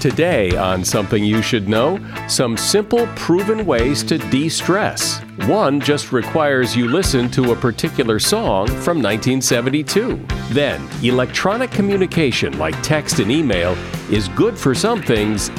Today, on Something You Should Know, some simple, proven ways to de stress. One just requires you listen to a particular song from 1972. Then, electronic communication like text and email is good for some things,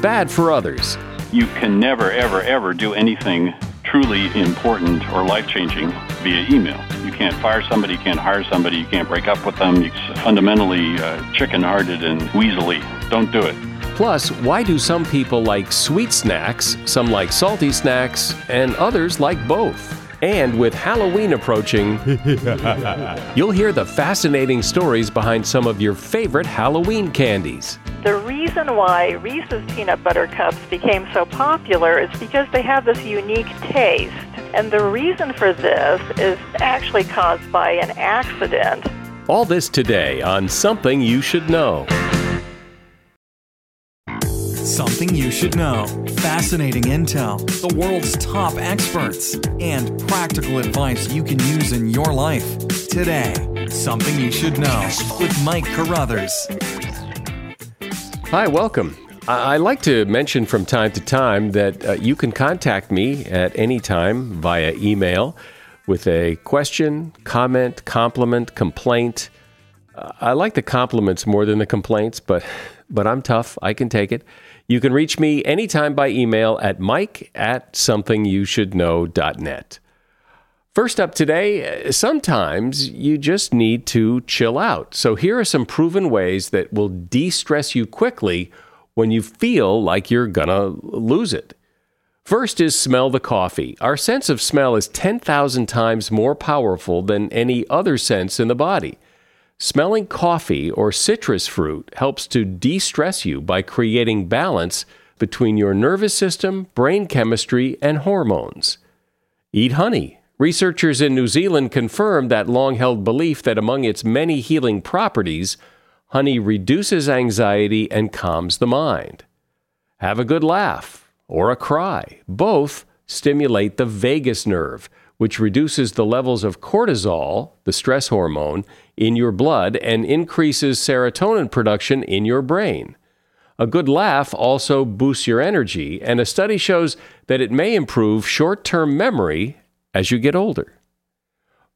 bad for others. You can never, ever, ever do anything truly important or life changing via email. You can't fire somebody, you can't hire somebody, you can't break up with them. It's fundamentally uh, chicken hearted and weaselly. Don't do it. Plus, why do some people like sweet snacks, some like salty snacks, and others like both? And with Halloween approaching, you'll hear the fascinating stories behind some of your favorite Halloween candies. The reason why Reese's peanut butter cups became so popular is because they have this unique taste. And the reason for this is actually caused by an accident. All this today on Something You Should Know. Something you should know. Fascinating intel, the world's top experts, and practical advice you can use in your life. Today, Something You Should Know with Mike Carruthers. Hi, welcome. I like to mention from time to time that uh, you can contact me at any time via email with a question, comment, compliment, complaint. Uh, I like the compliments more than the complaints, but but I'm tough. I can take it. You can reach me anytime by email at mike at somethingyoushouldknow.net. First up today, sometimes you just need to chill out. So here are some proven ways that will de stress you quickly when you feel like you're gonna lose it. First is smell the coffee. Our sense of smell is 10,000 times more powerful than any other sense in the body. Smelling coffee or citrus fruit helps to de stress you by creating balance between your nervous system, brain chemistry, and hormones. Eat honey. Researchers in New Zealand confirmed that long held belief that among its many healing properties, honey reduces anxiety and calms the mind. Have a good laugh or a cry. Both stimulate the vagus nerve, which reduces the levels of cortisol, the stress hormone, in your blood and increases serotonin production in your brain. A good laugh also boosts your energy, and a study shows that it may improve short term memory as you get older.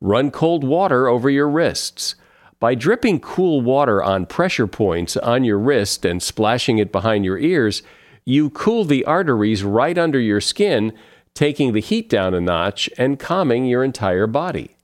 Run cold water over your wrists. By dripping cool water on pressure points on your wrist and splashing it behind your ears, you cool the arteries right under your skin, taking the heat down a notch and calming your entire body.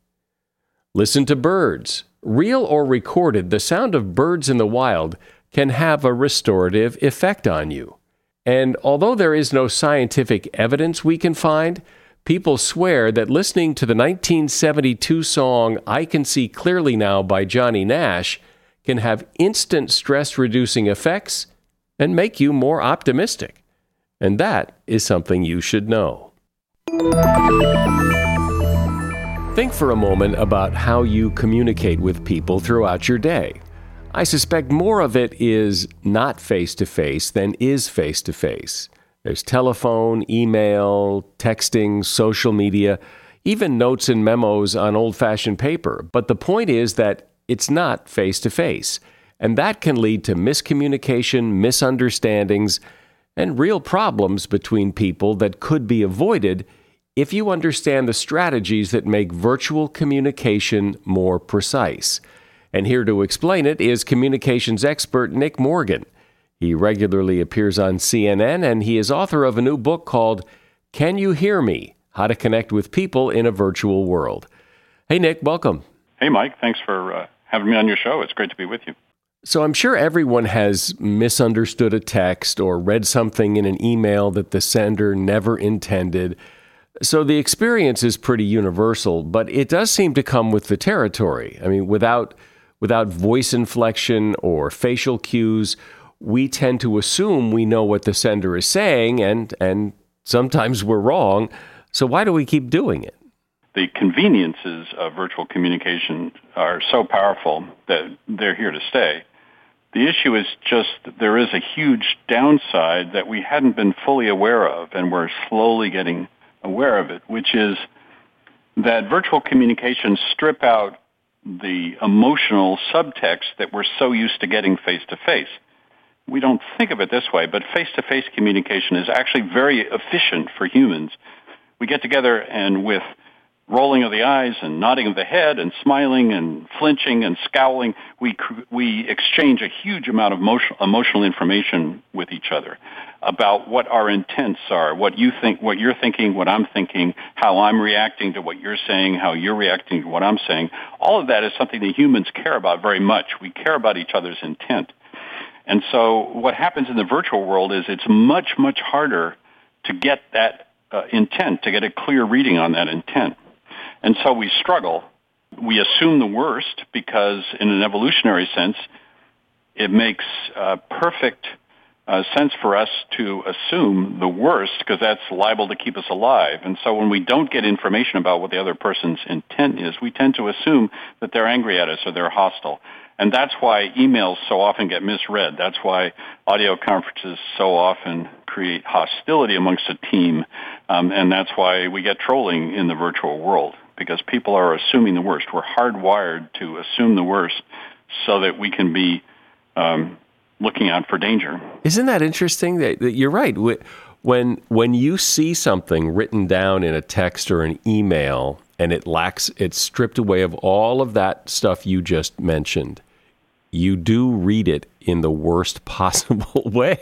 Listen to birds. Real or recorded, the sound of birds in the wild can have a restorative effect on you. And although there is no scientific evidence we can find, people swear that listening to the 1972 song I Can See Clearly Now by Johnny Nash can have instant stress reducing effects and make you more optimistic. And that is something you should know. Think for a moment about how you communicate with people throughout your day. I suspect more of it is not face to face than is face to face. There's telephone, email, texting, social media, even notes and memos on old fashioned paper. But the point is that it's not face to face. And that can lead to miscommunication, misunderstandings, and real problems between people that could be avoided if you understand the strategies that make virtual communication more precise. And here to explain it is communications expert Nick Morgan. He regularly appears on CNN and he is author of a new book called Can You Hear Me? How to Connect with People in a Virtual World. Hey, Nick, welcome. Hey, Mike. Thanks for uh, having me on your show. It's great to be with you. So, I'm sure everyone has misunderstood a text or read something in an email that the sender never intended. So the experience is pretty universal, but it does seem to come with the territory. I mean, without without voice inflection or facial cues, we tend to assume we know what the sender is saying and and sometimes we're wrong. So why do we keep doing it? The conveniences of virtual communication are so powerful that they're here to stay. The issue is just there is a huge downside that we hadn't been fully aware of and we're slowly getting aware of it, which is that virtual communications strip out the emotional subtext that we're so used to getting face to face. we don't think of it this way, but face-to-face communication is actually very efficient for humans. We get together and with rolling of the eyes and nodding of the head and smiling and flinching and scowling, we, we exchange a huge amount of emotional, emotional information with each other about what our intents are, what you think, what you're thinking, what I'm thinking, how I'm reacting to what you're saying, how you're reacting to what I'm saying. All of that is something that humans care about very much. We care about each other's intent. And so what happens in the virtual world is it's much, much harder to get that uh, intent, to get a clear reading on that intent. And so we struggle. We assume the worst because in an evolutionary sense, it makes uh, perfect uh, sense for us to assume the worst because that's liable to keep us alive. And so when we don't get information about what the other person's intent is, we tend to assume that they're angry at us or they're hostile. And that's why emails so often get misread. That's why audio conferences so often create hostility amongst a team. Um, and that's why we get trolling in the virtual world because people are assuming the worst. We're hardwired to assume the worst so that we can be um, looking out for danger. Isn't that interesting? That, that you're right. When when you see something written down in a text or an email and it lacks, it's stripped away of all of that stuff you just mentioned. You do read it in the worst possible way.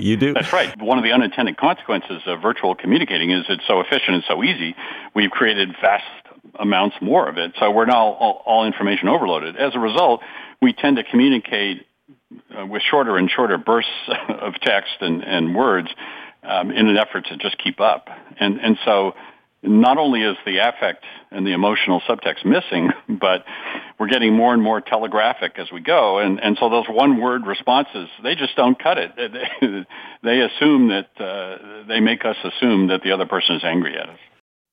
You do. That's right. One of the unintended consequences of virtual communicating is it's so efficient and so easy. We've created vast amounts more of it. So we're now all, all information overloaded. As a result, we tend to communicate uh, with shorter and shorter bursts of text and, and words um, in an effort to just keep up. And, and so not only is the affect and the emotional subtext missing, but we're getting more and more telegraphic as we go. And, and so those one word responses, they just don't cut it. They, they assume that, uh, they make us assume that the other person is angry at us.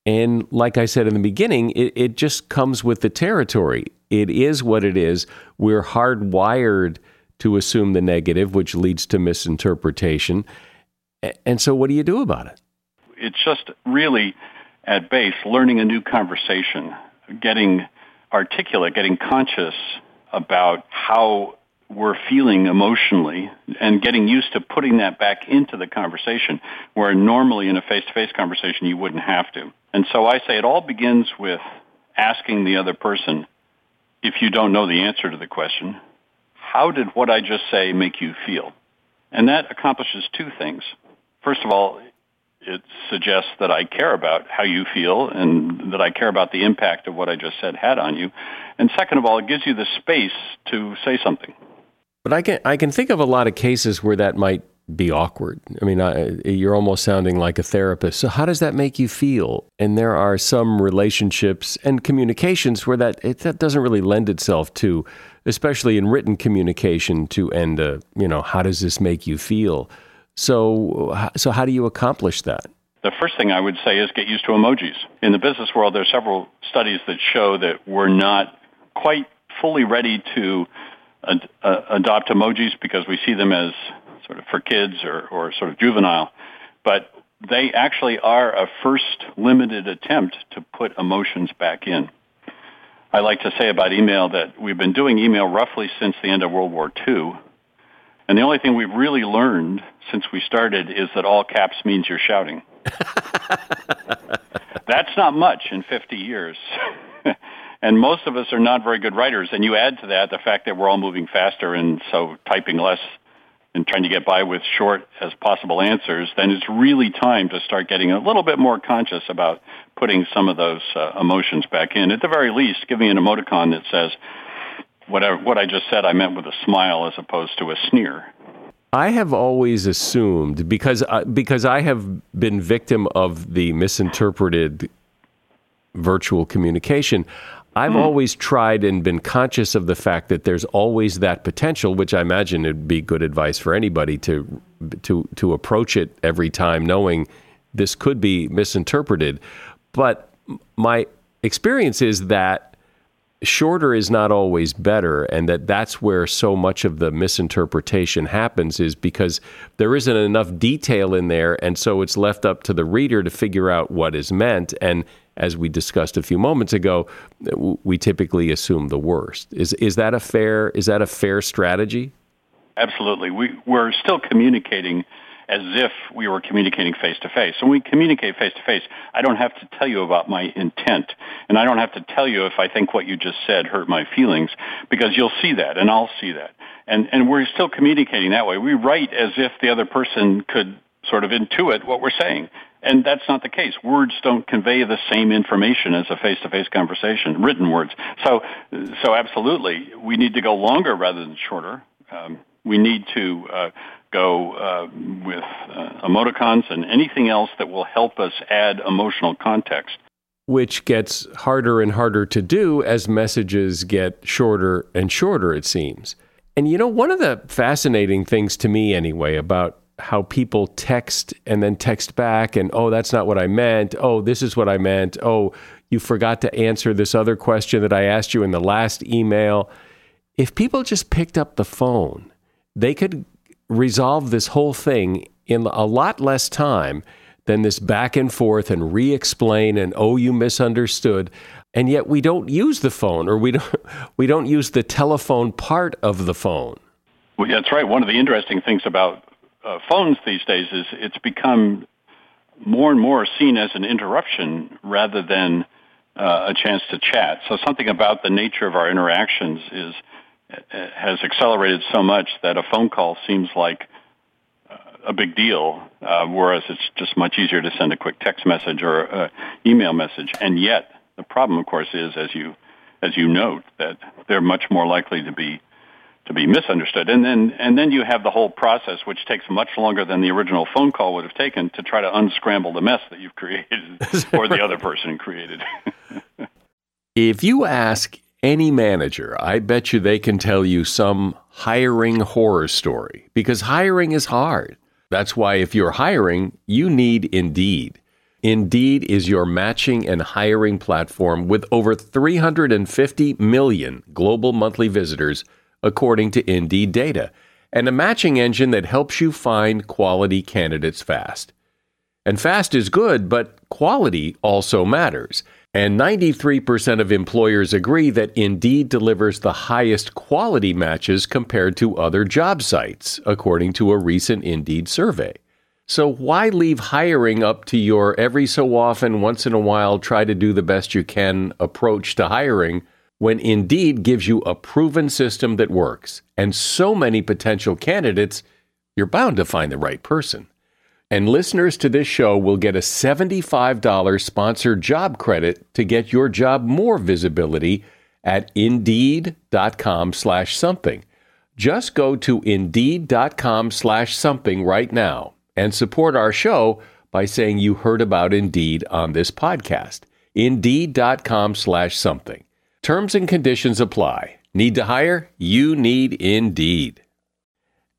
And like I said in the beginning, it, it just comes with the territory. It is what it is. We're hardwired to assume the negative, which leads to misinterpretation. And so, what do you do about it? It's just really, at base, learning a new conversation, getting articulate, getting conscious about how we're feeling emotionally and getting used to putting that back into the conversation where normally in a face-to-face conversation you wouldn't have to. And so I say it all begins with asking the other person, if you don't know the answer to the question, how did what I just say make you feel? And that accomplishes two things. First of all, it suggests that I care about how you feel and that I care about the impact of what I just said had on you. And second of all, it gives you the space to say something. But I can I can think of a lot of cases where that might be awkward. I mean, I, you're almost sounding like a therapist. So, how does that make you feel? And there are some relationships and communications where that it, that doesn't really lend itself to, especially in written communication, to end a you know, how does this make you feel? So, so how do you accomplish that? The first thing I would say is get used to emojis. In the business world, there are several studies that show that we're not quite fully ready to ad- uh, adopt emojis because we see them as sort of for kids or, or sort of juvenile, but they actually are a first limited attempt to put emotions back in. I like to say about email that we've been doing email roughly since the end of World War II. And the only thing we've really learned since we started is that all caps means you're shouting. That's not much in 50 years. and most of us are not very good writers. And you add to that the fact that we're all moving faster and so typing less and trying to get by with short as possible answers, then it's really time to start getting a little bit more conscious about putting some of those uh, emotions back in. At the very least, giving an emoticon that says, whatever, what I just said I meant with a smile as opposed to a sneer. I have always assumed because because I have been victim of the misinterpreted virtual communication. I've mm. always tried and been conscious of the fact that there's always that potential, which I imagine it would be good advice for anybody to to to approach it every time, knowing this could be misinterpreted. But my experience is that shorter is not always better and that that's where so much of the misinterpretation happens is because there isn't enough detail in there and so it's left up to the reader to figure out what is meant and as we discussed a few moments ago, we typically assume the worst. Is is that a fair is that a fair strategy? Absolutely. We, we're still communicating as if we were communicating face to face. When we communicate face to face, I don't have to tell you about my intent. And I don't have to tell you if I think what you just said hurt my feelings because you'll see that and I'll see that. And, and we're still communicating that way. We write as if the other person could sort of intuit what we're saying. And that's not the case. Words don't convey the same information as a face-to-face conversation, written words. So, so absolutely, we need to go longer rather than shorter. Um, we need to uh, go uh, with uh, emoticons and anything else that will help us add emotional context. Which gets harder and harder to do as messages get shorter and shorter, it seems. And you know, one of the fascinating things to me, anyway, about how people text and then text back and, oh, that's not what I meant. Oh, this is what I meant. Oh, you forgot to answer this other question that I asked you in the last email. If people just picked up the phone, they could resolve this whole thing in a lot less time than this back and forth and re explain and, oh, you misunderstood. And yet we don't use the phone or we don't, we don't use the telephone part of the phone. Well, that's right. One of the interesting things about uh, phones these days is it's become more and more seen as an interruption rather than uh, a chance to chat. So something about the nature of our interactions is has accelerated so much that a phone call seems like a big deal, uh, whereas it's just much easier to send a quick text message or email message. And yet, the problem, of course, is as you as you note that they're much more likely to be to be misunderstood. And then and then you have the whole process, which takes much longer than the original phone call would have taken to try to unscramble the mess that you've created or the other person created. if you ask any manager, I bet you they can tell you some hiring horror story because hiring is hard. That's why if you're hiring, you need Indeed. Indeed is your matching and hiring platform with over 350 million global monthly visitors, according to Indeed data, and a matching engine that helps you find quality candidates fast. And fast is good, but quality also matters. And 93% of employers agree that Indeed delivers the highest quality matches compared to other job sites, according to a recent Indeed survey. So, why leave hiring up to your every so often, once in a while, try to do the best you can approach to hiring when Indeed gives you a proven system that works and so many potential candidates, you're bound to find the right person. And listeners to this show will get a $75 sponsored job credit to get your job more visibility at indeed.com slash something. Just go to indeed.com slash something right now and support our show by saying you heard about Indeed on this podcast. Indeed.com slash something. Terms and conditions apply. Need to hire? You need Indeed.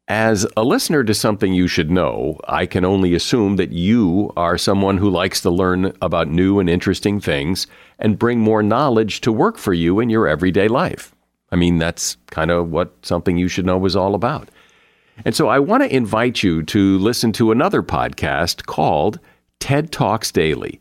As a listener to something you should know, I can only assume that you are someone who likes to learn about new and interesting things and bring more knowledge to work for you in your everyday life. I mean, that's kind of what something you should know is all about. And so I want to invite you to listen to another podcast called TED Talks Daily.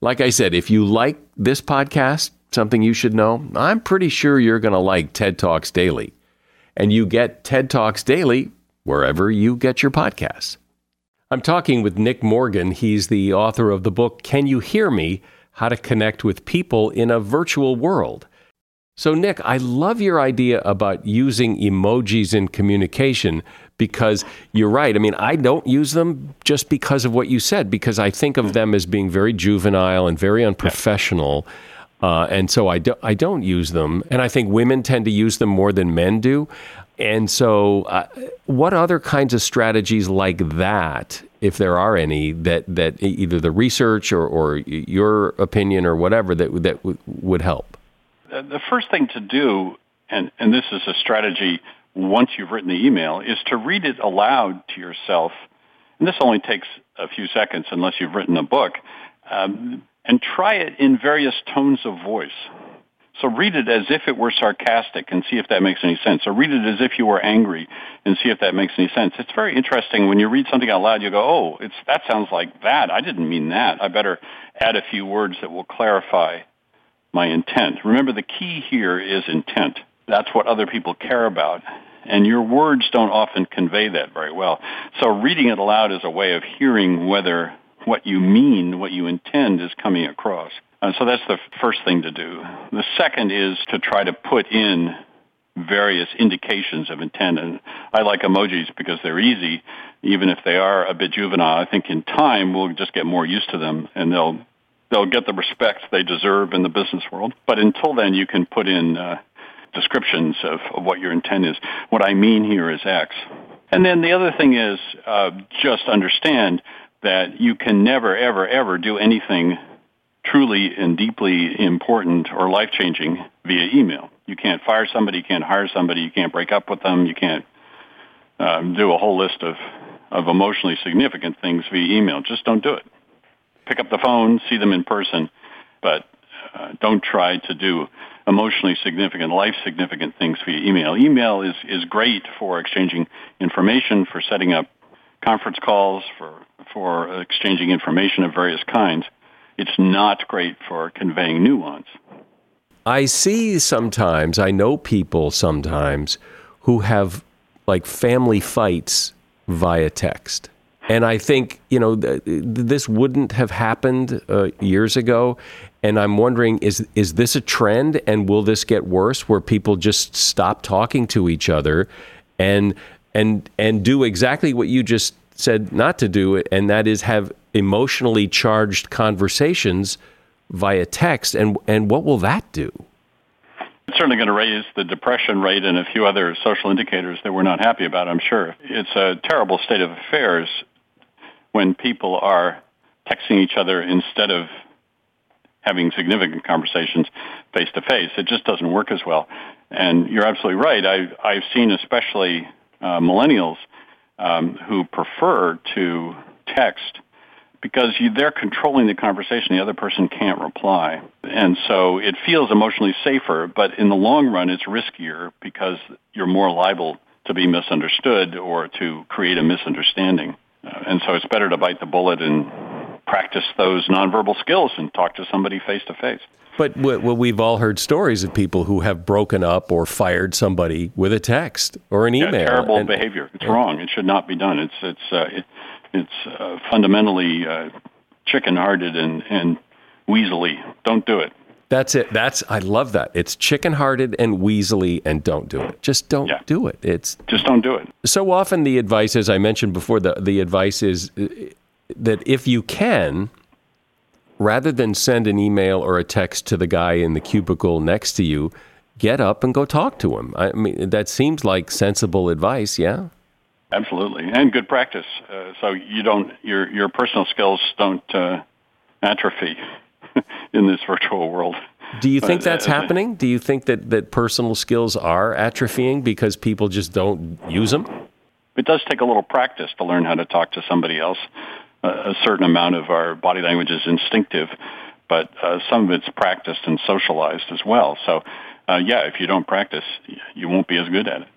Like I said, if you like this podcast, something you should know? I'm pretty sure you're going to like TED Talks Daily. And you get TED Talks Daily wherever you get your podcasts. I'm talking with Nick Morgan. He's the author of the book, Can You Hear Me? How to Connect with People in a Virtual World. So, Nick, I love your idea about using emojis in communication because you're right. I mean, I don't use them just because of what you said, because I think of them as being very juvenile and very unprofessional. Uh, and so I, do, I don't use them. And I think women tend to use them more than men do. And so, uh, what other kinds of strategies like that, if there are any, that, that either the research or, or your opinion or whatever that, that w- would help? The first thing to do, and, and this is a strategy once you've written the email is to read it aloud to yourself. And this only takes a few seconds unless you've written a book. Um, and try it in various tones of voice. So read it as if it were sarcastic and see if that makes any sense. Or read it as if you were angry and see if that makes any sense. It's very interesting when you read something out loud, you go, oh, it's, that sounds like that. I didn't mean that. I better add a few words that will clarify my intent. Remember, the key here is intent. That's what other people care about. And your words don't often convey that very well. So reading it aloud is a way of hearing whether what you mean, what you intend is coming across. Uh, so that's the first thing to do. The second is to try to put in various indications of intent. And I like emojis because they're easy, even if they are a bit juvenile. I think in time we'll just get more used to them and they'll they'll get the respect they deserve in the business world. But until then, you can put in uh, descriptions of, of what your intent is. What I mean here is X. And then the other thing is uh, just understand that you can never, ever, ever do anything truly and deeply important or life changing via email. You can't fire somebody, you can't hire somebody, you can't break up with them, you can't um, do a whole list of, of emotionally significant things via email. Just don't do it. Pick up the phone, see them in person, but uh, don't try to do emotionally significant, life significant things via email. Email is, is great for exchanging information, for setting up conference calls, for, for exchanging information of various kinds. It's not great for conveying nuance. I see sometimes, I know people sometimes who have like family fights via text. And I think, you know, th- this wouldn't have happened uh, years ago. And I'm wondering, is, is this a trend and will this get worse where people just stop talking to each other and and and do exactly what you just said not to do, and that is have emotionally charged conversations via text. And and what will that do? It's certainly going to raise the depression rate and a few other social indicators that we're not happy about, I'm sure. It's a terrible state of affairs when people are texting each other instead of having significant conversations face to face. It just doesn't work as well. And you're absolutely right. I, I've seen especially uh, millennials um, who prefer to text because you, they're controlling the conversation. The other person can't reply. And so it feels emotionally safer, but in the long run, it's riskier because you're more liable to be misunderstood or to create a misunderstanding. Uh, and so it's better to bite the bullet and practice those nonverbal skills and talk to somebody face to face. But well, we've all heard stories of people who have broken up or fired somebody with a text or an email. Yeah, terrible and, behavior. It's and, wrong. It should not be done. It's it's uh, it, it's uh, fundamentally uh, chicken-hearted and and weaselly. Don't do it. That's it. That's I love that. It's chicken-hearted and weaselly, and don't do it. Just don't yeah. do it. It's just don't do it. So often the advice, as I mentioned before, the the advice is uh, that if you can, rather than send an email or a text to the guy in the cubicle next to you, get up and go talk to him. I mean, that seems like sensible advice. Yeah. Absolutely, and good practice. Uh, so you don't your your personal skills don't uh, atrophy in this virtual world. Do you think that's uh, happening? Do you think that, that personal skills are atrophying because people just don't use them? It does take a little practice to learn how to talk to somebody else. a certain amount of our body language is instinctive, but uh, some of it's practiced and socialized as well. So, uh, yeah, if you don't practice, you won't be as good at it.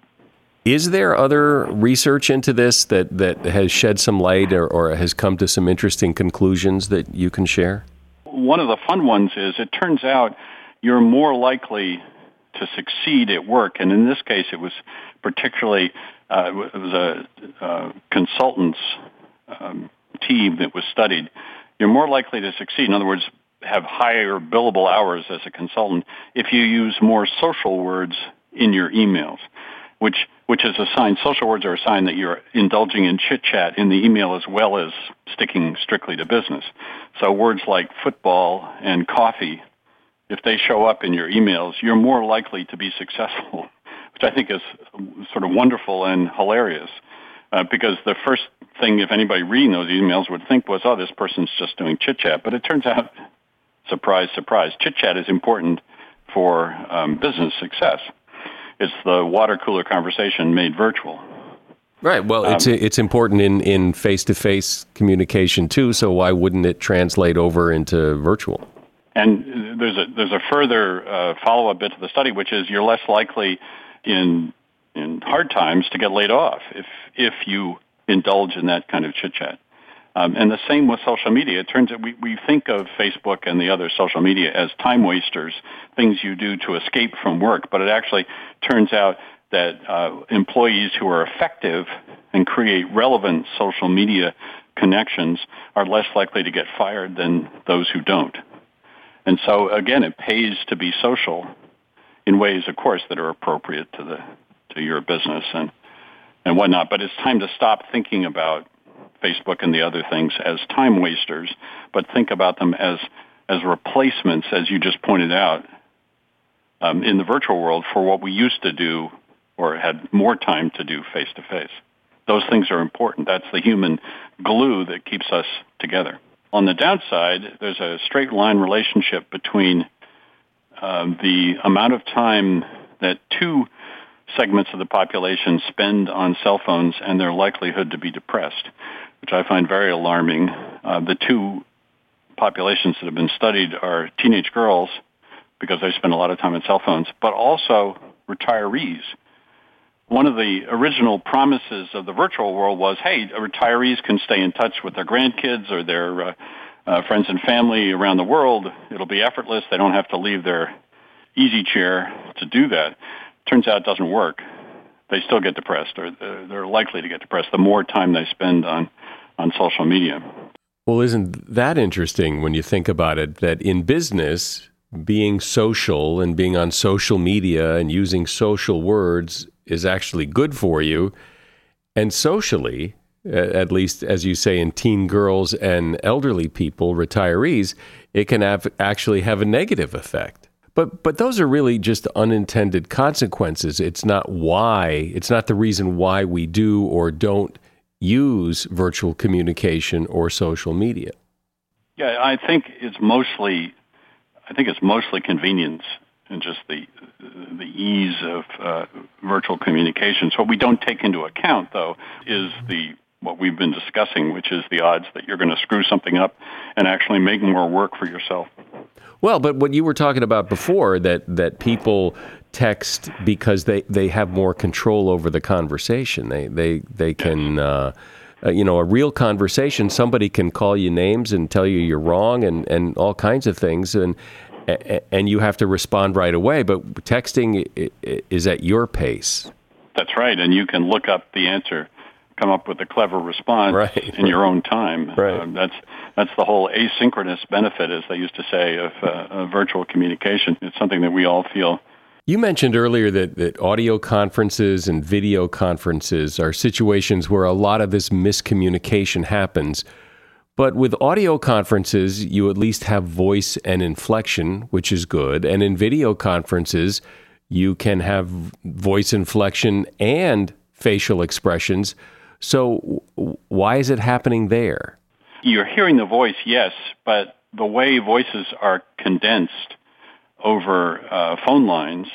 Is there other research into this that, that has shed some light or, or has come to some interesting conclusions that you can share? One of the fun ones is it turns out you're more likely to succeed at work, and in this case, it was particularly uh, it was a uh, consultants um, team that was studied. You're more likely to succeed. In other words, have higher billable hours as a consultant if you use more social words in your emails, which which is a sign, social words are a sign that you're indulging in chit chat in the email as well as sticking strictly to business. So words like football and coffee, if they show up in your emails, you're more likely to be successful, which I think is sort of wonderful and hilarious. Uh, because the first thing, if anybody reading those emails would think was, oh, this person's just doing chit chat. But it turns out, surprise, surprise, chit chat is important for um, business success. It's the water cooler conversation made virtual. Right. Well, um, it's it's important in in face to face communication too. So why wouldn't it translate over into virtual? And there's a there's a further uh, follow up bit to the study, which is you're less likely in in hard times to get laid off if if you indulge in that kind of chit chat. Um, and the same with social media. It turns out we, we think of Facebook and the other social media as time wasters, things you do to escape from work, but it actually turns out that uh, employees who are effective and create relevant social media connections are less likely to get fired than those who don't. And so again, it pays to be social in ways, of course, that are appropriate to the to your business and and whatnot. But it's time to stop thinking about Facebook and the other things as time wasters, but think about them as as replacements, as you just pointed out, um, in the virtual world for what we used to do or had more time to do face to face. Those things are important. That's the human glue that keeps us together. On the downside, there's a straight line relationship between um, the amount of time that two segments of the population spend on cell phones and their likelihood to be depressed, which I find very alarming. Uh, the two populations that have been studied are teenage girls, because they spend a lot of time on cell phones, but also retirees. One of the original promises of the virtual world was, hey, retirees can stay in touch with their grandkids or their uh, uh, friends and family around the world. It'll be effortless. They don't have to leave their easy chair to do that. Turns out it doesn't work. They still get depressed, or they're likely to get depressed the more time they spend on on social media. Well, isn't that interesting when you think about it? That in business, being social and being on social media and using social words is actually good for you. And socially, at least as you say in teen girls and elderly people, retirees, it can have actually have a negative effect. But but those are really just unintended consequences. It's not why, it's not the reason why we do or don't use virtual communication or social media. Yeah, I think it's mostly I think it's mostly convenience and just the the ease of uh, virtual communications. What we don't take into account, though, is the what we've been discussing, which is the odds that you're going to screw something up and actually make more work for yourself. Well, but what you were talking about before that that people text because they, they have more control over the conversation. They they they can. Uh, uh, you know, a real conversation, somebody can call you names and tell you you're wrong and, and all kinds of things, and and you have to respond right away. But texting is at your pace. That's right, and you can look up the answer come up with a clever response right. in your own time. Right. Uh, that's that's the whole asynchronous benefit, as they used to say, of, uh, of virtual communication. It's something that we all feel. You mentioned earlier that, that audio conferences and video conferences are situations where a lot of this miscommunication happens. But with audio conferences, you at least have voice and inflection, which is good. And in video conferences, you can have voice inflection and facial expressions, so, why is it happening there? You're hearing the voice, yes, but the way voices are condensed over uh, phone lines,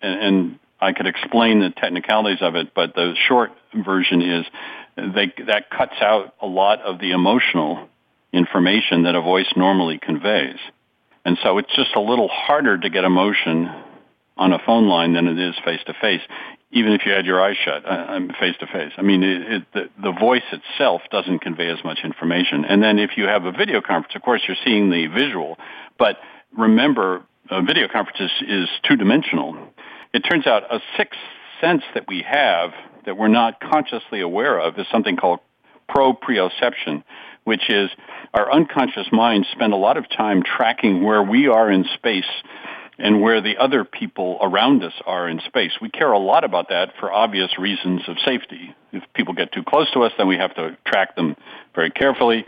and, and I could explain the technicalities of it, but the short version is they, that cuts out a lot of the emotional information that a voice normally conveys. And so it's just a little harder to get emotion on a phone line than it is face to face even if you had your eyes shut, face to face. I mean, it, it, the, the voice itself doesn't convey as much information. And then if you have a video conference, of course, you're seeing the visual. But remember, a video conferences is, is two-dimensional. It turns out a sixth sense that we have that we're not consciously aware of is something called proprioception, which is our unconscious minds spend a lot of time tracking where we are in space and where the other people around us are in space. We care a lot about that for obvious reasons of safety. If people get too close to us, then we have to track them very carefully.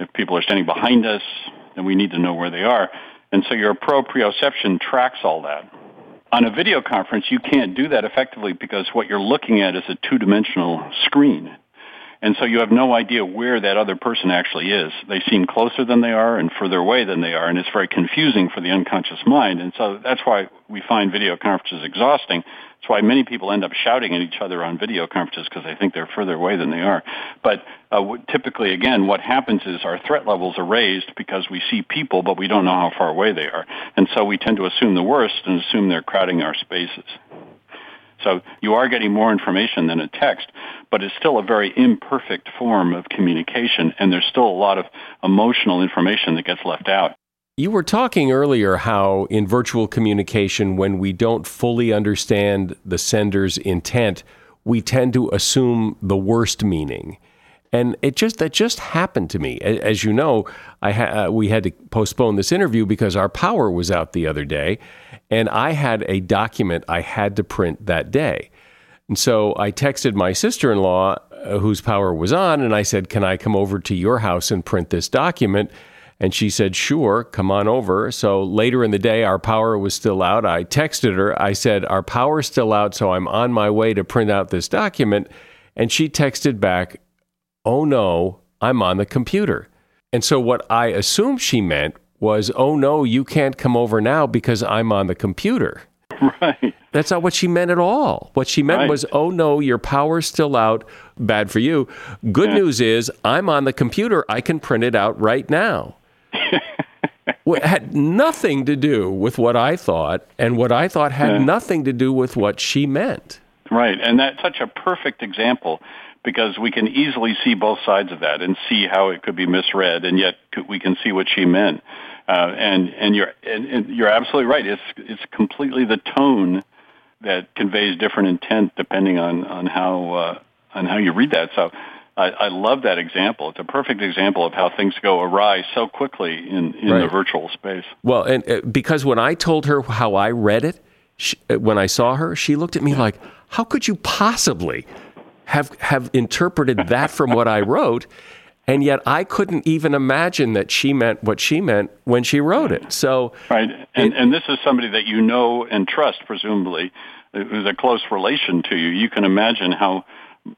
If people are standing behind us, then we need to know where they are. And so your proprioception tracks all that. On a video conference, you can't do that effectively because what you're looking at is a two-dimensional screen. And so you have no idea where that other person actually is. They seem closer than they are and further away than they are, and it's very confusing for the unconscious mind. And so that's why we find video conferences exhausting. That's why many people end up shouting at each other on video conferences because they think they're further away than they are. But uh, typically, again, what happens is our threat levels are raised because we see people, but we don't know how far away they are. And so we tend to assume the worst and assume they're crowding our spaces. So you are getting more information than a text, but it's still a very imperfect form of communication, and there's still a lot of emotional information that gets left out. You were talking earlier how in virtual communication, when we don't fully understand the sender's intent, we tend to assume the worst meaning. And it just that just happened to me. As you know, I ha- uh, we had to postpone this interview because our power was out the other day, and I had a document I had to print that day. And so I texted my sister-in-law, uh, whose power was on, and I said, "Can I come over to your house and print this document?" And she said, Sure, come on over. So later in the day, our power was still out. I texted her. I said, Our power's still out, so I'm on my way to print out this document. And she texted back, oh no, I'm on the computer. And so what I assumed she meant was, oh no, you can't come over now because I'm on the computer. Right. That's not what she meant at all. What she meant right. was, oh no, your power's still out. Bad for you. Good yeah. news is, I'm on the computer. I can print it out right now. had nothing to do with what I thought, and what I thought had yeah. nothing to do with what she meant. Right. And that's such a perfect example because we can easily see both sides of that and see how it could be misread, and yet we can see what she meant. Uh, and and you're and, and you're absolutely right. It's it's completely the tone that conveys different intent depending on on how uh, on how you read that. So. I, I love that example. It's a perfect example of how things go awry so quickly in, in right. the virtual space. Well, and uh, because when I told her how I read it, she, uh, when I saw her, she looked at me like, "How could you possibly?" have have interpreted that from what I wrote, and yet I couldn't even imagine that she meant what she meant when she wrote it. So right, and it, and this is somebody that you know and trust, presumably, who's a close relation to you. You can imagine how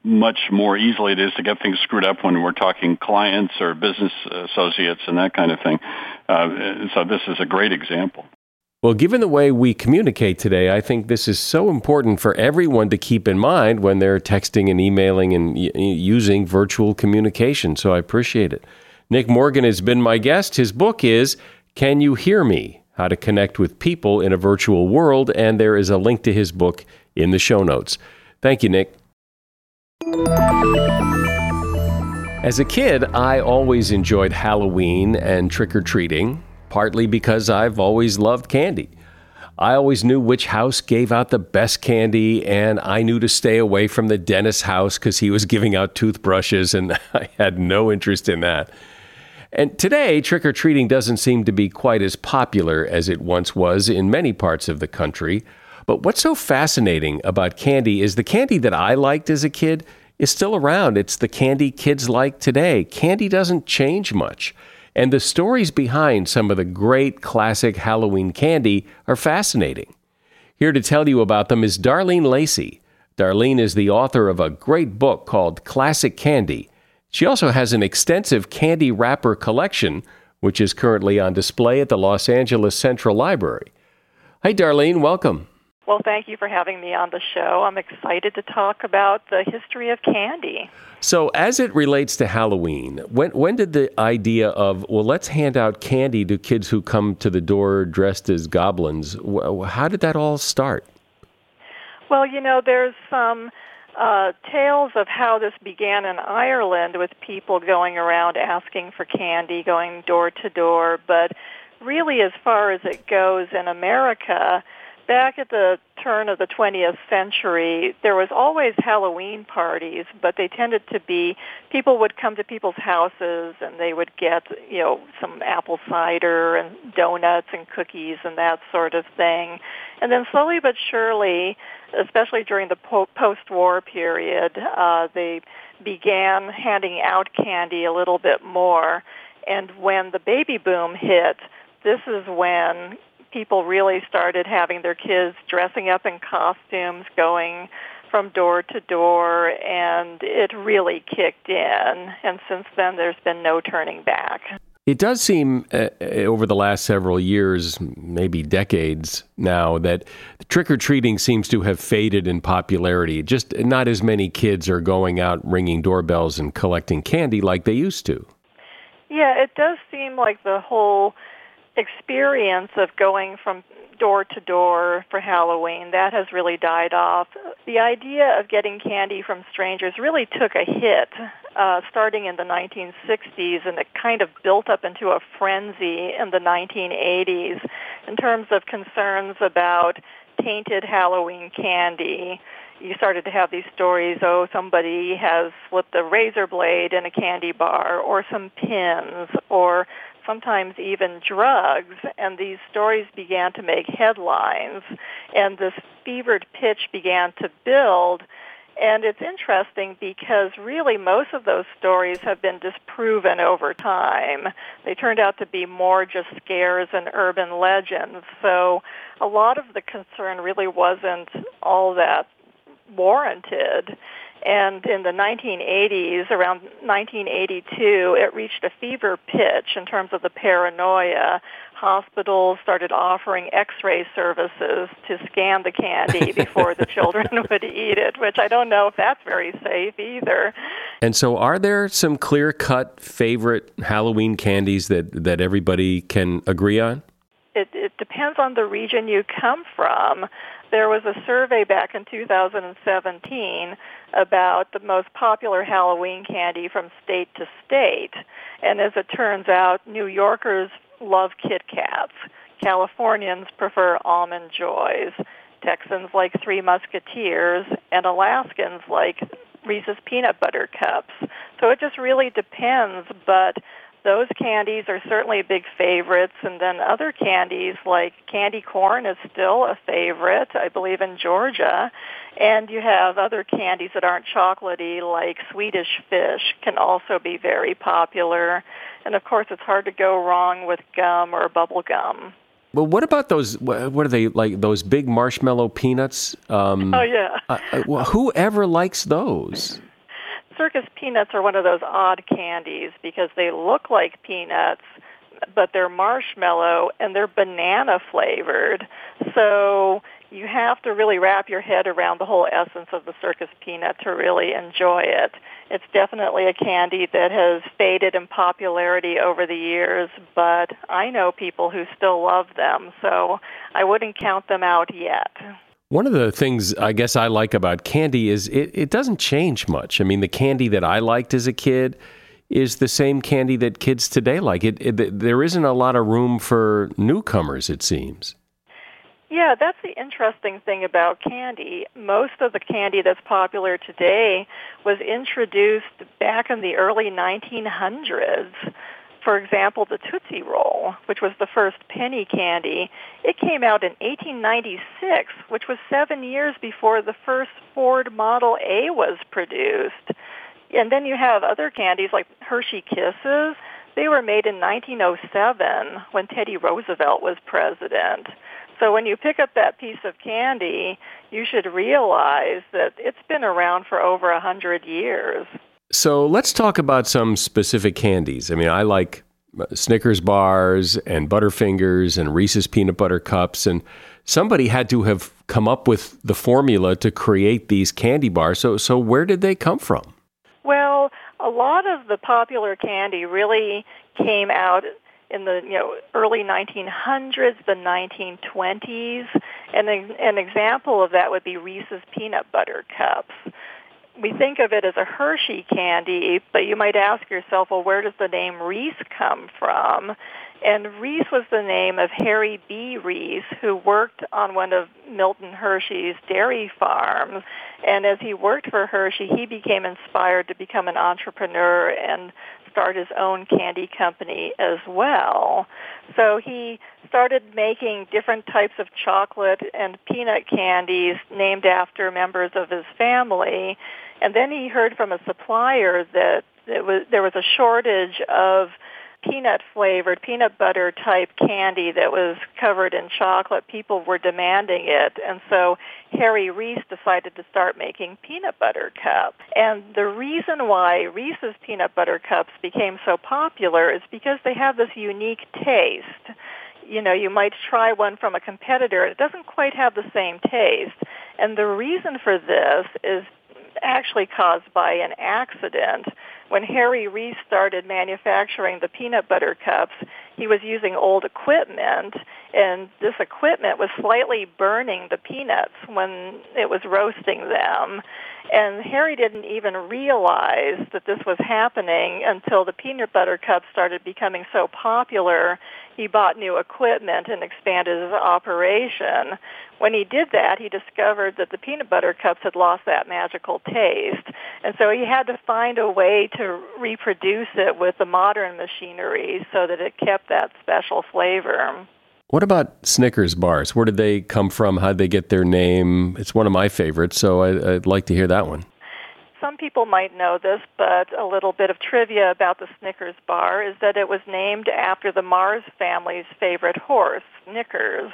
much more easily it is to get things screwed up when we're talking clients or business associates and that kind of thing. Uh, so this is a great example. Well, given the way we communicate today, I think this is so important for everyone to keep in mind when they're texting and emailing and y- using virtual communication. So I appreciate it. Nick Morgan has been my guest. His book is Can You Hear Me? How to Connect with People in a Virtual World. And there is a link to his book in the show notes. Thank you, Nick. As a kid, I always enjoyed Halloween and trick or treating partly because I've always loved candy. I always knew which house gave out the best candy, and I knew to stay away from the dentist's house because he was giving out toothbrushes, and I had no interest in that. And today, trick or treating doesn't seem to be quite as popular as it once was in many parts of the country. But what's so fascinating about candy is the candy that I liked as a kid is still around. It's the candy kids like today. Candy doesn't change much. And the stories behind some of the great classic Halloween candy are fascinating. Here to tell you about them is Darlene Lacey. Darlene is the author of a great book called Classic Candy. She also has an extensive candy wrapper collection, which is currently on display at the Los Angeles Central Library. Hi, Darlene, welcome. Well, thank you for having me on the show. I'm excited to talk about the history of candy. So, as it relates to Halloween, when when did the idea of well, let's hand out candy to kids who come to the door dressed as goblins? How did that all start? Well, you know, there's some uh, tales of how this began in Ireland with people going around asking for candy, going door to door. But really, as far as it goes in America, back at the turn of the 20th century, there was always Halloween parties, but they tended to be people would come to people's houses and they would get, you know, some apple cider and donuts and cookies and that sort of thing. And then slowly but surely, especially during the po- post-war period, uh, they began handing out candy a little bit more. And when the baby boom hit, this is when people really started having their kids dressing up in costumes, going from door to door, and it really kicked in. And since then, there's been no turning back. It does seem uh, uh over the last several years, maybe decades now, that trick or treating seems to have faded in popularity. Just not as many kids are going out ringing doorbells and collecting candy like they used to. Yeah, it does seem like the whole experience of going from door to door for Halloween, that has really died off. The idea of getting candy from strangers really took a hit uh, starting in the 1960s, and it kind of built up into a frenzy in the 1980s in terms of concerns about tainted Halloween candy. You started to have these stories, oh, somebody has slipped a razor blade in a candy bar, or some pins, or sometimes even drugs, and these stories began to make headlines, and this fevered pitch began to build. And it's interesting because really most of those stories have been disproven over time. They turned out to be more just scares and urban legends. So a lot of the concern really wasn't all that warranted. And in the 1980s, around 1982, it reached a fever pitch in terms of the paranoia. Hospitals started offering x-ray services to scan the candy before the children would eat it, which I don't know if that's very safe either. And so are there some clear-cut favorite Halloween candies that, that everybody can agree on? It, it depends on the region you come from there was a survey back in 2017 about the most popular Halloween candy from state to state. And as it turns out, New Yorkers love Kit Kats. Californians prefer Almond Joys. Texans like Three Musketeers. And Alaskans like Reese's Peanut Butter Cups. So it just really depends, but those candies are certainly big favorites. And then other candies like candy corn is still a favorite, I believe, in Georgia. And you have other candies that aren't chocolatey like Swedish fish can also be very popular. And of course, it's hard to go wrong with gum or bubble gum. Well, what about those? What are they like? Those big marshmallow peanuts? Um, oh yeah. uh, well, whoever likes those? Circus peanuts are one of those odd candies because they look like peanuts, but they're marshmallow and they're banana flavored. So you have to really wrap your head around the whole essence of the circus peanut to really enjoy it. It's definitely a candy that has faded in popularity over the years, but I know people who still love them, so I wouldn't count them out yet. One of the things I guess I like about candy is it, it doesn't change much. I mean, the candy that I liked as a kid is the same candy that kids today like. It, it, there isn't a lot of room for newcomers, it seems. Yeah, that's the interesting thing about candy. Most of the candy that's popular today was introduced back in the early 1900s for example, the Tootsie Roll, which was the first penny candy, it came out in 1896, which was seven years before the first Ford Model A was produced. And then you have other candies like Hershey Kisses. They were made in 1907 when Teddy Roosevelt was president. So when you pick up that piece of candy, you should realize that it's been around for over a hundred years. So let's talk about some specific candies. I mean, I like uh, Snickers bars and Butterfingers and Reese's peanut butter cups. And somebody had to have come up with the formula to create these candy bars. So, so where did they come from? Well, a lot of the popular candy really came out in the you know early 1900s, the 1920s, and an, an example of that would be Reese's peanut butter cups we think of it as a Hershey candy, but you might ask yourself, well, where does the name Reese come from? And Reese was the name of Harry B. Reese, who worked on one of Milton Hershey's dairy farms. And as he worked for Hershey, he became inspired to become an entrepreneur and start his own candy company as well. So he started making different types of chocolate and peanut candies named after members of his family. And then he heard from a supplier that was, there was a shortage of peanut flavored, peanut butter type candy that was covered in chocolate. People were demanding it. And so Harry Reese decided to start making peanut butter cups. And the reason why Reese's peanut butter cups became so popular is because they have this unique taste you know, you might try one from a competitor. And it doesn't quite have the same taste. And the reason for this is actually caused by an accident. When Harry Reese started manufacturing the peanut butter cups, he was using old equipment, and this equipment was slightly burning the peanuts when it was roasting them. And Harry didn't even realize that this was happening until the peanut butter cups started becoming so popular. He bought new equipment and expanded his operation. When he did that, he discovered that the peanut butter cups had lost that magical taste. And so he had to find a way to reproduce it with the modern machinery so that it kept that special flavor. What about Snickers bars? Where did they come from? How did they get their name? It's one of my favorites, so I, would like to hear that one. Some people might know this, but a little bit of trivia about the Snickers bar is that it was named after the Mars family's favorite horse, Snickers.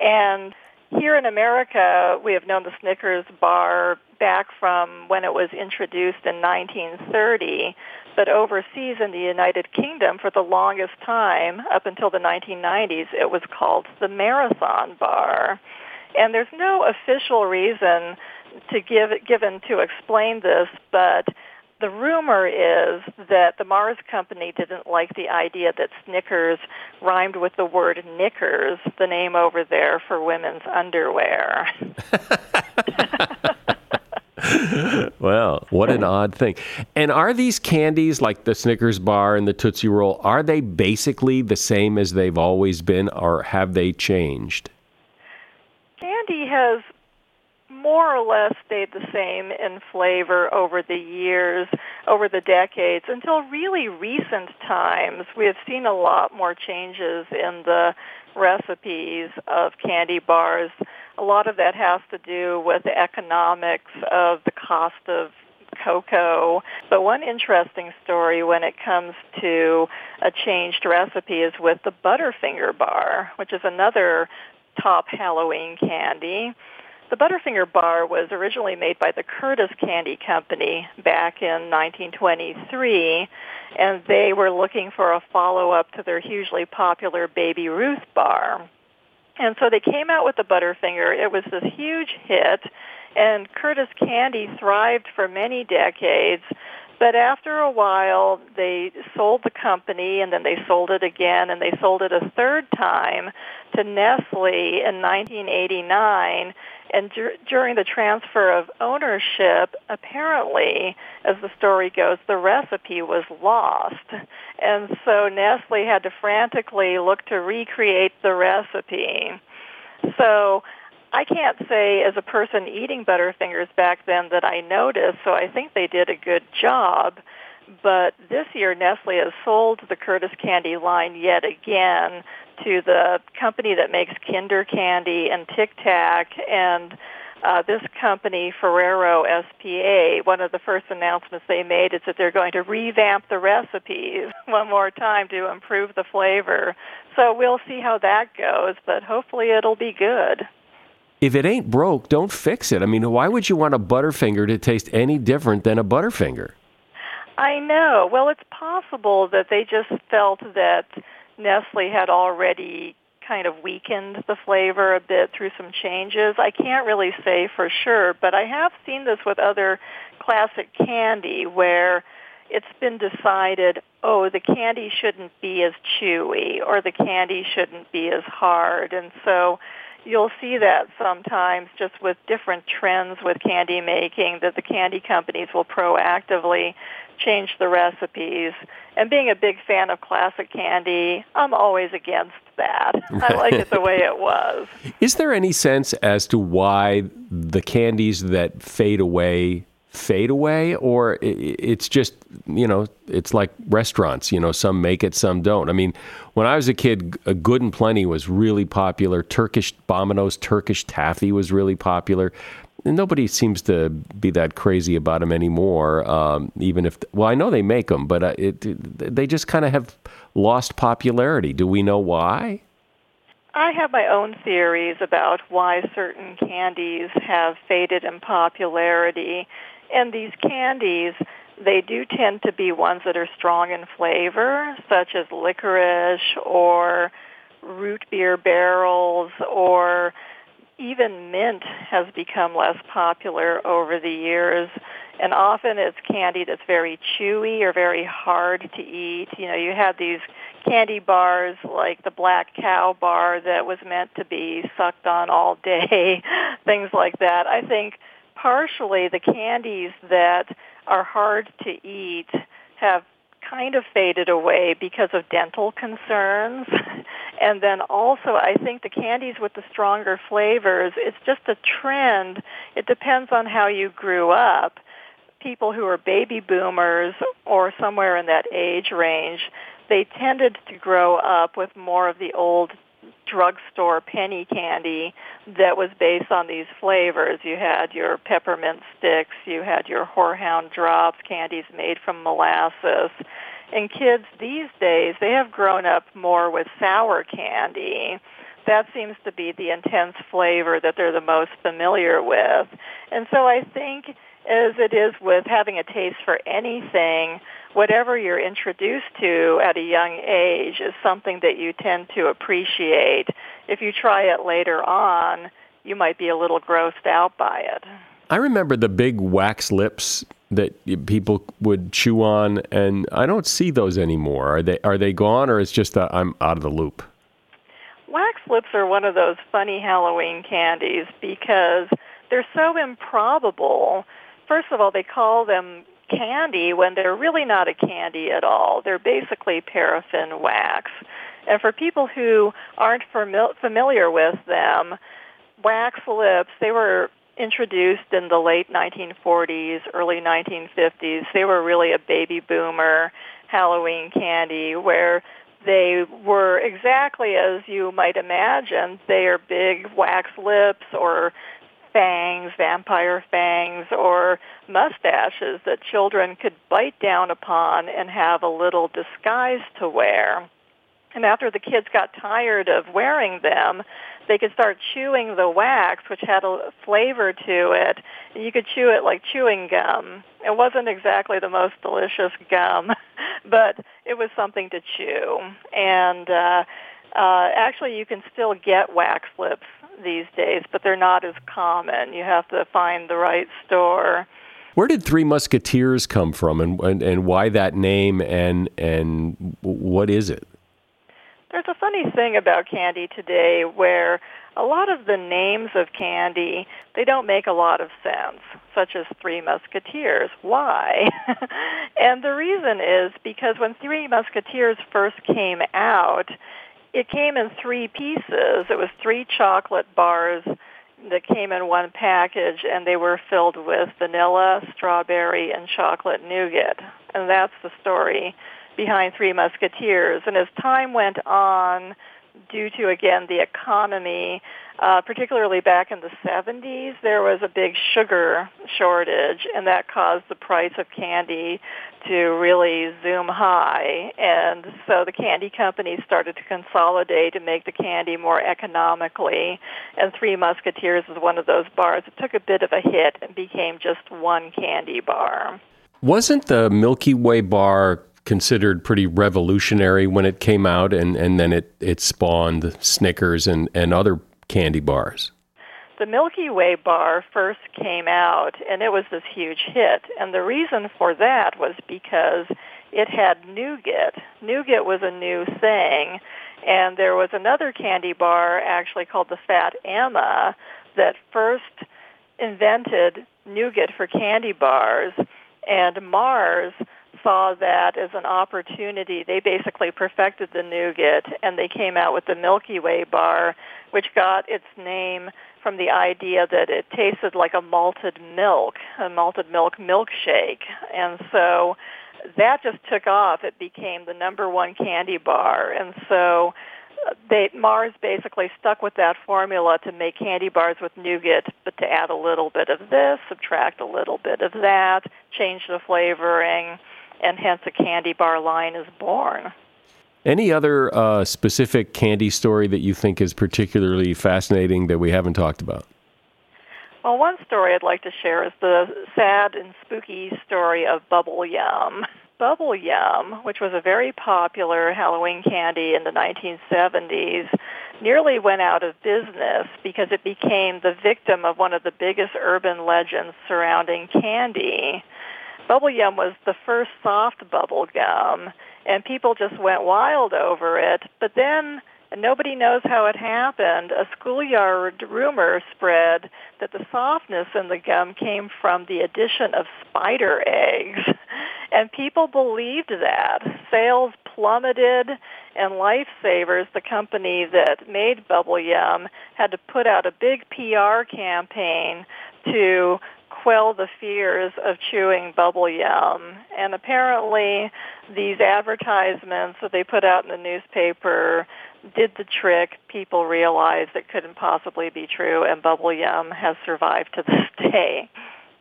And here in America, we have known the Snickers bar back from when it was introduced in 1930 but overseas in the United Kingdom for the longest time, up until the 1990s, it was called the Marathon Bar. And there's no official reason to give given to explain this, but the rumor is that the Mars company didn't like the idea that Snickers rhymed with the word knickers, the name over there for women's underwear. well, what an odd thing. And are these candies like the Snickers bar and the Tootsie Roll, are they basically the same as they've always been or have they changed? Candy has more or less stayed the same in flavor over the years, over the decades, until really recent times. We have seen a lot more changes in the recipes of candy bars a lot of that has to do with the economics of the cost of cocoa. But one interesting story when it comes to a changed recipe is with the Butterfinger bar, which is another top Halloween candy. The Butterfinger bar was originally made by the Curtiss Candy Company back in 1923, and they were looking for a follow-up to their hugely popular Baby Ruth bar. And so they came out with the Butterfinger. It was this huge hit, and Curtiss Candy thrived for many decades. But after a while, they sold the company, and then they sold it again, and they sold it a third time to Nestle in 1989. And dur- during the transfer of ownership, apparently, as the story goes, the recipe was lost. And so Nestle had to frantically look to recreate the recipe. So I can't say as a person eating Butterfingers back then that I noticed, so I think they did a good job. But this year, Nestle has sold the Curtiss Candy line yet again to the company that makes Kinder Candy and Tic Tac, and uh, this company, Ferrero SPA, one of the first announcements they made is that they're going to revamp the recipes one more time to improve the flavor. So we'll see how that goes, but hopefully it'll be good. If it ain't broke, don't fix it. I mean, why would you want a Butterfinger to taste any different than a Butterfinger? I know. Well, it's possible that they just felt that Nestle had already kind of weakened the flavor a bit through some changes. I can't really say for sure, but I have seen this with other classic candy where it's been decided, oh, the candy shouldn't be as chewy or the candy shouldn't be as hard. And so you'll see that sometimes just with different trends with candy making that the candy companies will proactively change the recipes. And being a big fan of classic candy, I'm always against that. I like it the way it was. Is there any sense as to why the candies that fade away fade away or it's just you know it's like restaurants you know some make it some don't i mean when i was a kid a good and plenty was really popular turkish Bonomo's turkish taffy was really popular and nobody seems to be that crazy about them anymore um, even if well i know they make them but uh, it, they just kind of have lost popularity. Do we know why? I have my own theories about why certain candies have faded in popularity. And these candies, they do tend to be ones that are strong in flavor, such as licorice or root beer barrels or even mint has become less popular over the years and often it's candy that's very chewy or very hard to eat. You know, you have these candy bars like the black cow bar that was meant to be sucked on all day, things like that. I think partially the candies that are hard to eat have kind of faded away because of dental concerns. and then also I think the candies with the stronger flavors, it's just a trend. It depends on how you grew up. People who are baby boomers or somewhere in that age range, they tended to grow up with more of the old drugstore penny candy that was based on these flavors. You had your peppermint sticks, you had your horehound drops, candies made from molasses. And kids these days, they have grown up more with sour candy. That seems to be the intense flavor that they're the most familiar with. And so I think as it is with having a taste for anything, whatever you're introduced to at a young age is something that you tend to appreciate. If you try it later on, you might be a little grossed out by it. I remember the big wax lips that people would chew on, and I don't see those anymore. Are they are they gone, or it's just that I'm out of the loop? Wax lips are one of those funny Halloween candies because they're so improbable. First of all, they call them candy when they're really not a candy at all. They're basically paraffin wax. And for people who aren't fami- familiar with them, wax lips, they were introduced in the late 1940s, early 1950s. They were really a baby boomer Halloween candy where they were exactly as you might imagine. They are big wax lips or fangs, vampire fangs, or mustaches that children could bite down upon and have a little disguise to wear. And after the kids got tired of wearing them, they could start chewing the wax, which had a flavor to it. You could chew it like chewing gum. It wasn't exactly the most delicious gum, but it was something to chew. And uh, uh, actually, you can still get wax lips these days, but they're not as common. You have to find the right store. Where did Three Musketeers come from, and, and, and why that name, and and what is it? There's a funny thing about candy today where a lot of the names of candy, they don't make a lot of sense, such as Three Musketeers. Why? and the reason is because when Three Musketeers first came out, it came in three pieces. It was three chocolate bars that came in one package, and they were filled with vanilla, strawberry, and chocolate nougat. And that's the story behind Three Musketeers. And as time went on, due to again the economy, uh, particularly back in the 70s, there was a big sugar shortage, and that caused the price of candy to really zoom high. And so the candy companies started to consolidate and make the candy more economically. And Three Musketeers is one of those bars. It took a bit of a hit and became just one candy bar. Wasn't the Milky Way bar considered pretty revolutionary when it came out, and, and then it, it spawned Snickers and, and other candy bars? The Milky Way bar first came out, and it was this huge hit. And the reason for that was because it had nougat. Nougat was a new thing. And there was another candy bar actually called the Fat Emma that first invented nougat for candy bars. And Mars saw that as an opportunity. They basically perfected the nougat and they came out with the Milky Way bar, which got its name from the idea that it tasted like a malted milk, a malted milk milkshake. And so that just took off. It became the number one candy bar. And so uh, they, Mars basically stuck with that formula to make candy bars with nougat, but to add a little bit of this, subtract a little bit of that, change the flavoring, and hence a candy bar line is born. Any other uh, specific candy story that you think is particularly fascinating that we haven't talked about? Well, one story I'd like to share is the sad and spooky story of Bubble Yum. Bubble Yum, which was a very popular Halloween candy in the 1970s, nearly went out of business because it became the victim of one of the biggest urban legends surrounding candy. Bubble Yum was the first soft bubble gum, and people just went wild over it. But then and nobody knows how it happened. A schoolyard rumor spread that the softness in the gum came from the addition of spider eggs. And people believed that. Sales plummeted, and Lifesavers, the company that made Bubble Yum, had to put out a big PR campaign to quell the fears of chewing bubble yum. And apparently these advertisements that they put out in the newspaper did the trick. People realized it couldn't possibly be true, and bubble yum has survived to this day.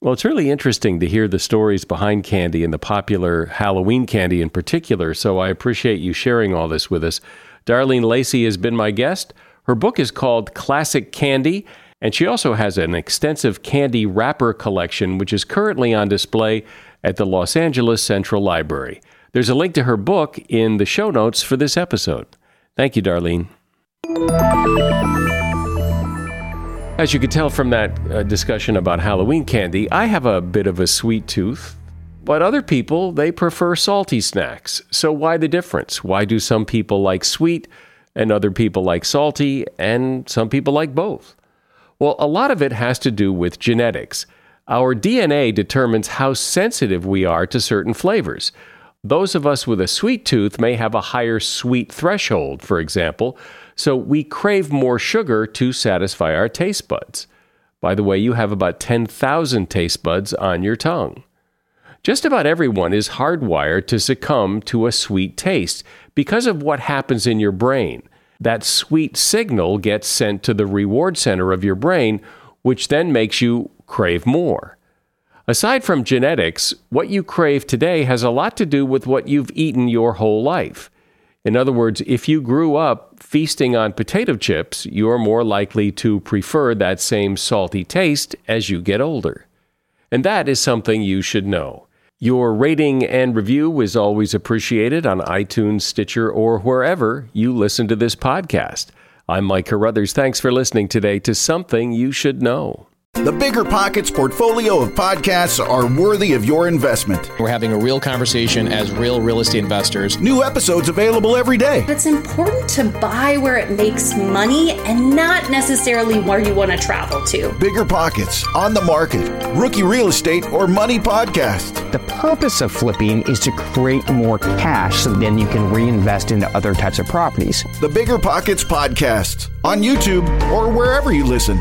Well, it's really interesting to hear the stories behind candy and the popular Halloween candy in particular, so I appreciate you sharing all this with us. Darlene Lacey has been my guest. Her book is called Classic Candy, and she also has an extensive candy wrapper collection, which is currently on display at the Los Angeles Central Library. There's a link to her book in the show notes for this episode. Thank you, Darlene. As you could tell from that uh, discussion about Halloween candy, I have a bit of a sweet tooth, but other people, they prefer salty snacks. So why the difference? Why do some people like sweet and other people like salty and some people like both? Well, a lot of it has to do with genetics. Our DNA determines how sensitive we are to certain flavors. Those of us with a sweet tooth may have a higher sweet threshold, for example, so we crave more sugar to satisfy our taste buds. By the way, you have about 10,000 taste buds on your tongue. Just about everyone is hardwired to succumb to a sweet taste because of what happens in your brain. That sweet signal gets sent to the reward center of your brain, which then makes you crave more. Aside from genetics, what you crave today has a lot to do with what you've eaten your whole life. In other words, if you grew up feasting on potato chips, you're more likely to prefer that same salty taste as you get older. And that is something you should know. Your rating and review is always appreciated on iTunes, Stitcher, or wherever you listen to this podcast. I'm Mike Carruthers. Thanks for listening today to Something You Should Know. The Bigger Pockets portfolio of podcasts are worthy of your investment. We're having a real conversation as real real estate investors. New episodes available every day. It's important to buy where it makes money and not necessarily where you want to travel to. Bigger Pockets, On the Market, Rookie Real Estate, or Money Podcast. The purpose of flipping is to create more cash so then you can reinvest into other types of properties. The Bigger Pockets Podcast on YouTube or wherever you listen.